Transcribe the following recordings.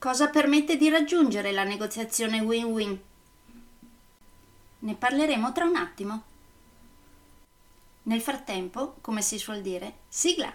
Cosa permette di raggiungere la negoziazione win-win? Ne parleremo tra un attimo. Nel frattempo, come si suol dire, sigla!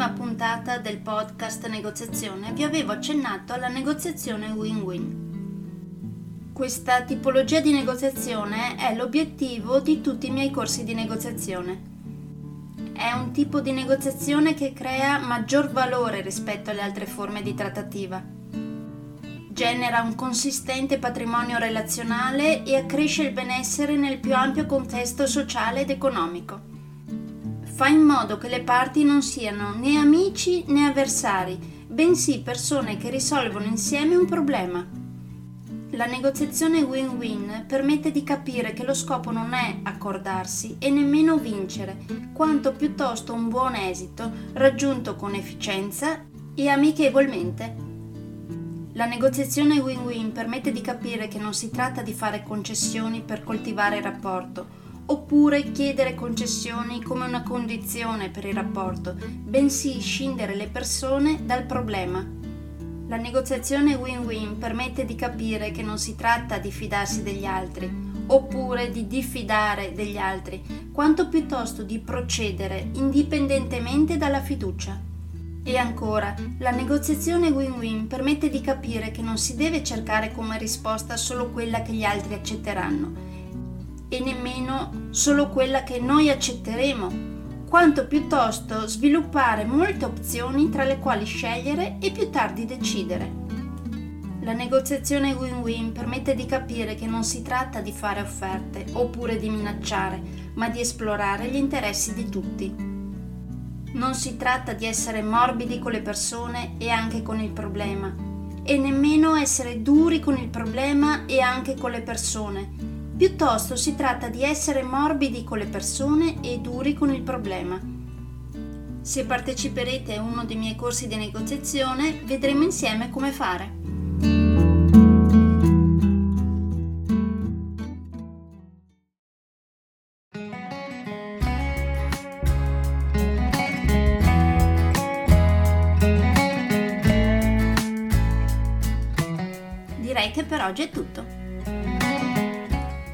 Nell'ultima puntata del podcast Negoziazione vi avevo accennato alla negoziazione win-win. Questa tipologia di negoziazione è l'obiettivo di tutti i miei corsi di negoziazione. È un tipo di negoziazione che crea maggior valore rispetto alle altre forme di trattativa. Genera un consistente patrimonio relazionale e accresce il benessere nel più ampio contesto sociale ed economico fa in modo che le parti non siano né amici né avversari, bensì persone che risolvono insieme un problema. La negoziazione win-win permette di capire che lo scopo non è accordarsi e nemmeno vincere, quanto piuttosto un buon esito raggiunto con efficienza e amichevolmente. La negoziazione win-win permette di capire che non si tratta di fare concessioni per coltivare il rapporto, oppure chiedere concessioni come una condizione per il rapporto, bensì scindere le persone dal problema. La negoziazione win-win permette di capire che non si tratta di fidarsi degli altri, oppure di diffidare degli altri, quanto piuttosto di procedere indipendentemente dalla fiducia. E ancora, la negoziazione win-win permette di capire che non si deve cercare come risposta solo quella che gli altri accetteranno, e nemmeno solo quella che noi accetteremo, quanto piuttosto sviluppare molte opzioni tra le quali scegliere e più tardi decidere. La negoziazione win-win permette di capire che non si tratta di fare offerte oppure di minacciare, ma di esplorare gli interessi di tutti. Non si tratta di essere morbidi con le persone e anche con il problema, e nemmeno essere duri con il problema e anche con le persone, Piuttosto si tratta di essere morbidi con le persone e duri con il problema. Se parteciperete a uno dei miei corsi di negoziazione, vedremo insieme come fare. Direi che per oggi è tutto.